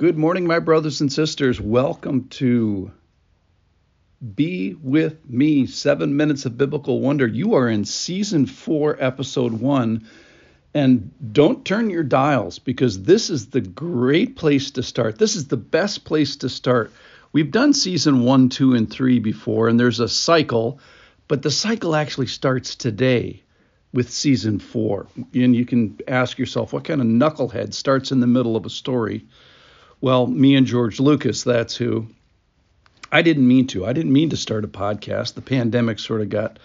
Good morning, my brothers and sisters. Welcome to Be With Me Seven Minutes of Biblical Wonder. You are in season four, episode one. And don't turn your dials because this is the great place to start. This is the best place to start. We've done season one, two, and three before, and there's a cycle, but the cycle actually starts today with season four. And you can ask yourself, what kind of knucklehead starts in the middle of a story? Well, me and George Lucas, that's who. I didn't mean to. I didn't mean to start a podcast. The pandemic sort of got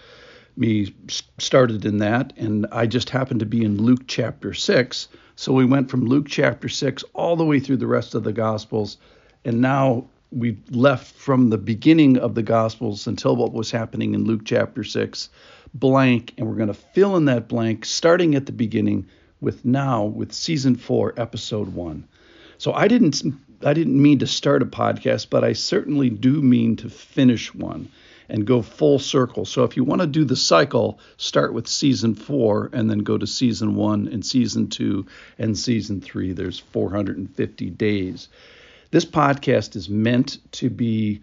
me started in that, and I just happened to be in Luke chapter 6. So we went from Luke chapter 6 all the way through the rest of the Gospels, and now we've left from the beginning of the Gospels until what was happening in Luke chapter 6 blank, and we're going to fill in that blank starting at the beginning with now with season 4, episode 1. So I didn't I didn't mean to start a podcast, but I certainly do mean to finish one and go full circle. So if you want to do the cycle, start with season 4 and then go to season 1 and season 2 and season 3. There's 450 days. This podcast is meant to be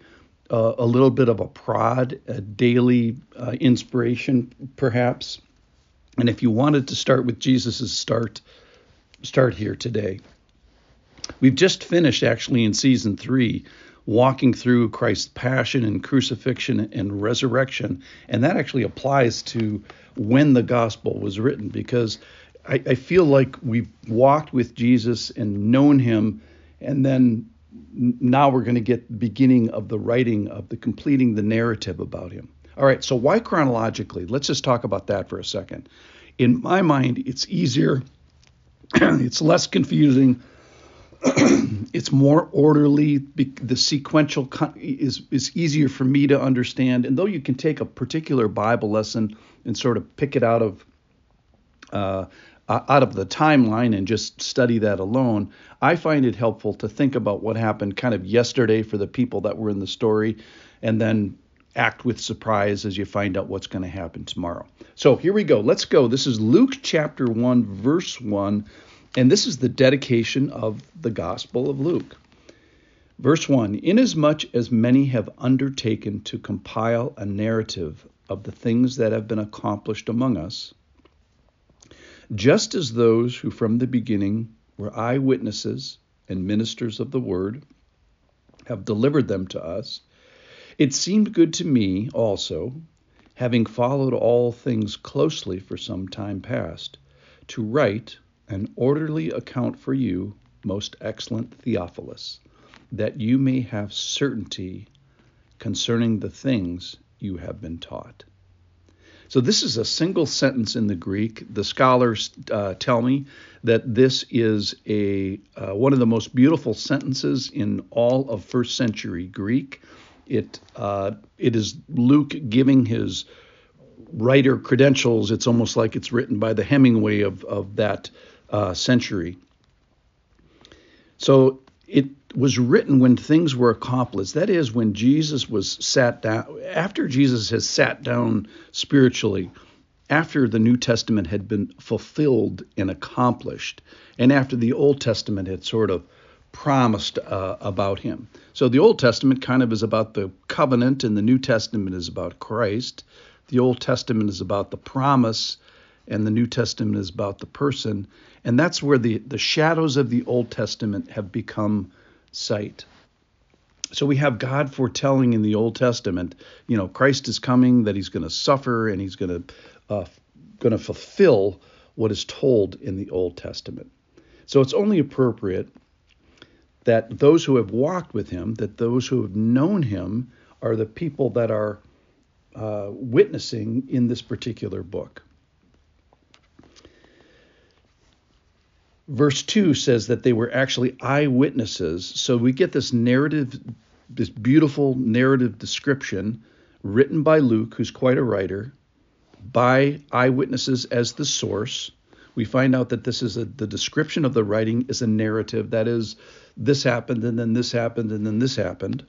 uh, a little bit of a prod, a daily uh, inspiration perhaps. And if you wanted to start with Jesus' start, start here today. We've just finished actually in season three, walking through Christ's passion and crucifixion and resurrection. And that actually applies to when the gospel was written because I, I feel like we've walked with Jesus and known him, and then now we're going to get the beginning of the writing of the completing the narrative about him. All right, so why chronologically? Let's just talk about that for a second. In my mind, it's easier, it's less confusing it's more orderly. The sequential is is easier for me to understand. And though you can take a particular Bible lesson and sort of pick it out of uh, out of the timeline and just study that alone, I find it helpful to think about what happened kind of yesterday for the people that were in the story, and then act with surprise as you find out what's going to happen tomorrow. So here we go. Let's go. This is Luke chapter 1, verse 1 and this is the dedication of the Gospel of Luke. Verse 1 Inasmuch as many have undertaken to compile a narrative of the things that have been accomplished among us, just as those who from the beginning were eyewitnesses and ministers of the word have delivered them to us, it seemed good to me also, having followed all things closely for some time past, to write an orderly account for you, most excellent Theophilus, that you may have certainty concerning the things you have been taught. So, this is a single sentence in the Greek. The scholars uh, tell me that this is a uh, one of the most beautiful sentences in all of first century Greek. It uh, it is Luke giving his writer credentials. It's almost like it's written by the Hemingway of of that uh, century. So it was written when things were accomplished. That is, when Jesus was sat down, after Jesus has sat down spiritually, after the New Testament had been fulfilled and accomplished, and after the Old Testament had sort of promised uh, about him. So the Old Testament kind of is about the covenant, and the New Testament is about Christ. The Old Testament is about the promise, and the New Testament is about the person. And that's where the, the shadows of the Old Testament have become sight. So we have God foretelling in the Old Testament, you know, Christ is coming, that he's going to suffer, and he's going to uh, going to fulfill what is told in the Old Testament. So it's only appropriate that those who have walked with him, that those who have known him, are the people that are uh, witnessing in this particular book. Verse 2 says that they were actually eyewitnesses. So we get this narrative, this beautiful narrative description written by Luke, who's quite a writer, by eyewitnesses as the source. We find out that this is a, the description of the writing is a narrative. That is, this happened, and then this happened, and then this happened.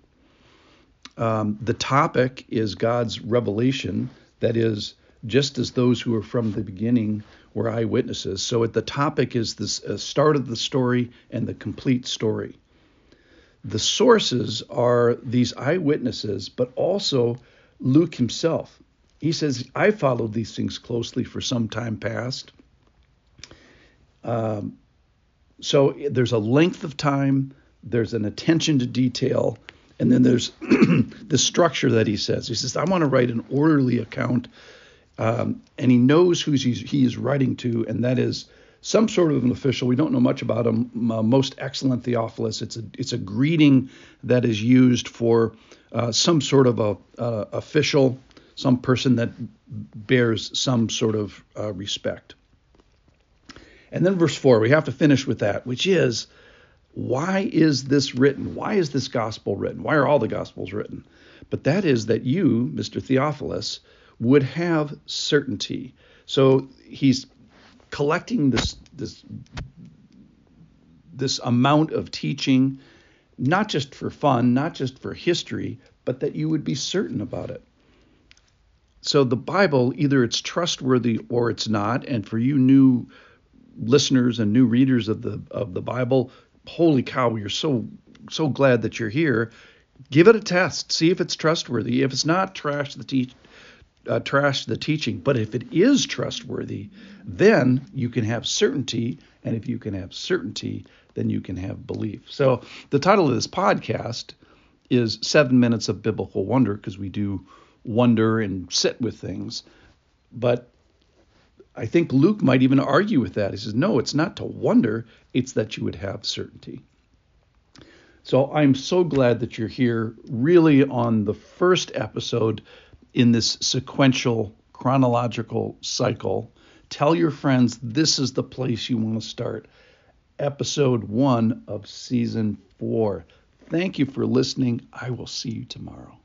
Um, the topic is God's revelation. That is, just as those who are from the beginning were eyewitnesses. So at the topic is the uh, start of the story and the complete story. the sources are these eyewitnesses, but also Luke himself. He says, I followed these things closely for some time past. Um, so there's a length of time, there's an attention to detail, and then there's the structure that he says. He says, I want to write an orderly account. Um, and he knows who he is writing to, and that is some sort of an official. We don't know much about him. Uh, most excellent Theophilus. It's a it's a greeting that is used for uh, some sort of a official, some person that bears some sort of uh, respect. And then verse four, we have to finish with that, which is why is this written? Why is this gospel written? Why are all the gospels written? But that is that you, Mr. Theophilus, would have certainty. So he's collecting this this this amount of teaching, not just for fun, not just for history, but that you would be certain about it. So the Bible, either it's trustworthy or it's not. And for you new listeners and new readers of the of the Bible, holy cow, are so so glad that you're here. Give it a test. See if it's trustworthy. If it's not, trash the teach, uh, trash the teaching. But if it is trustworthy, then you can have certainty. And if you can have certainty, then you can have belief. So the title of this podcast is Seven Minutes of Biblical Wonder because we do wonder and sit with things. But I think Luke might even argue with that. He says, no, it's not to wonder, it's that you would have certainty. So I'm so glad that you're here, really on the first episode in this sequential chronological cycle. Tell your friends this is the place you want to start. Episode one of season four. Thank you for listening. I will see you tomorrow.